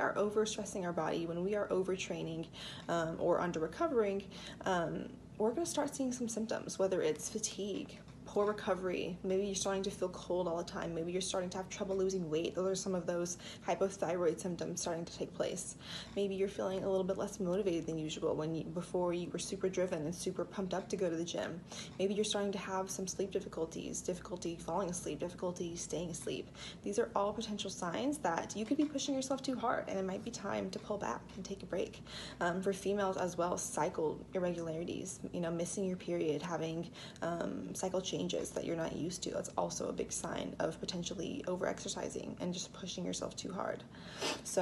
are overstressing our body, when we are overtraining um, or under recovering, um, we're going to start seeing some symptoms, whether it's fatigue, poor recovery. Maybe you're starting to feel cold all the time. Maybe you're starting to have trouble losing weight. Those are some of those hypothyroid symptoms starting to take place. Maybe you're feeling a little bit less motivated than usual when you before you were super driven and super pumped up to go to the gym. Maybe you're starting to have some sleep difficulties, difficulty falling asleep, difficulty staying asleep. These are all potential signs that you could be pushing yourself too hard and it might be time to pull back and take a break. Um, for females as well, cycle irregularities, you know, missing your period, having um, cycle change changes that you're not used to, that's also a big sign of potentially over exercising and just pushing yourself too hard. So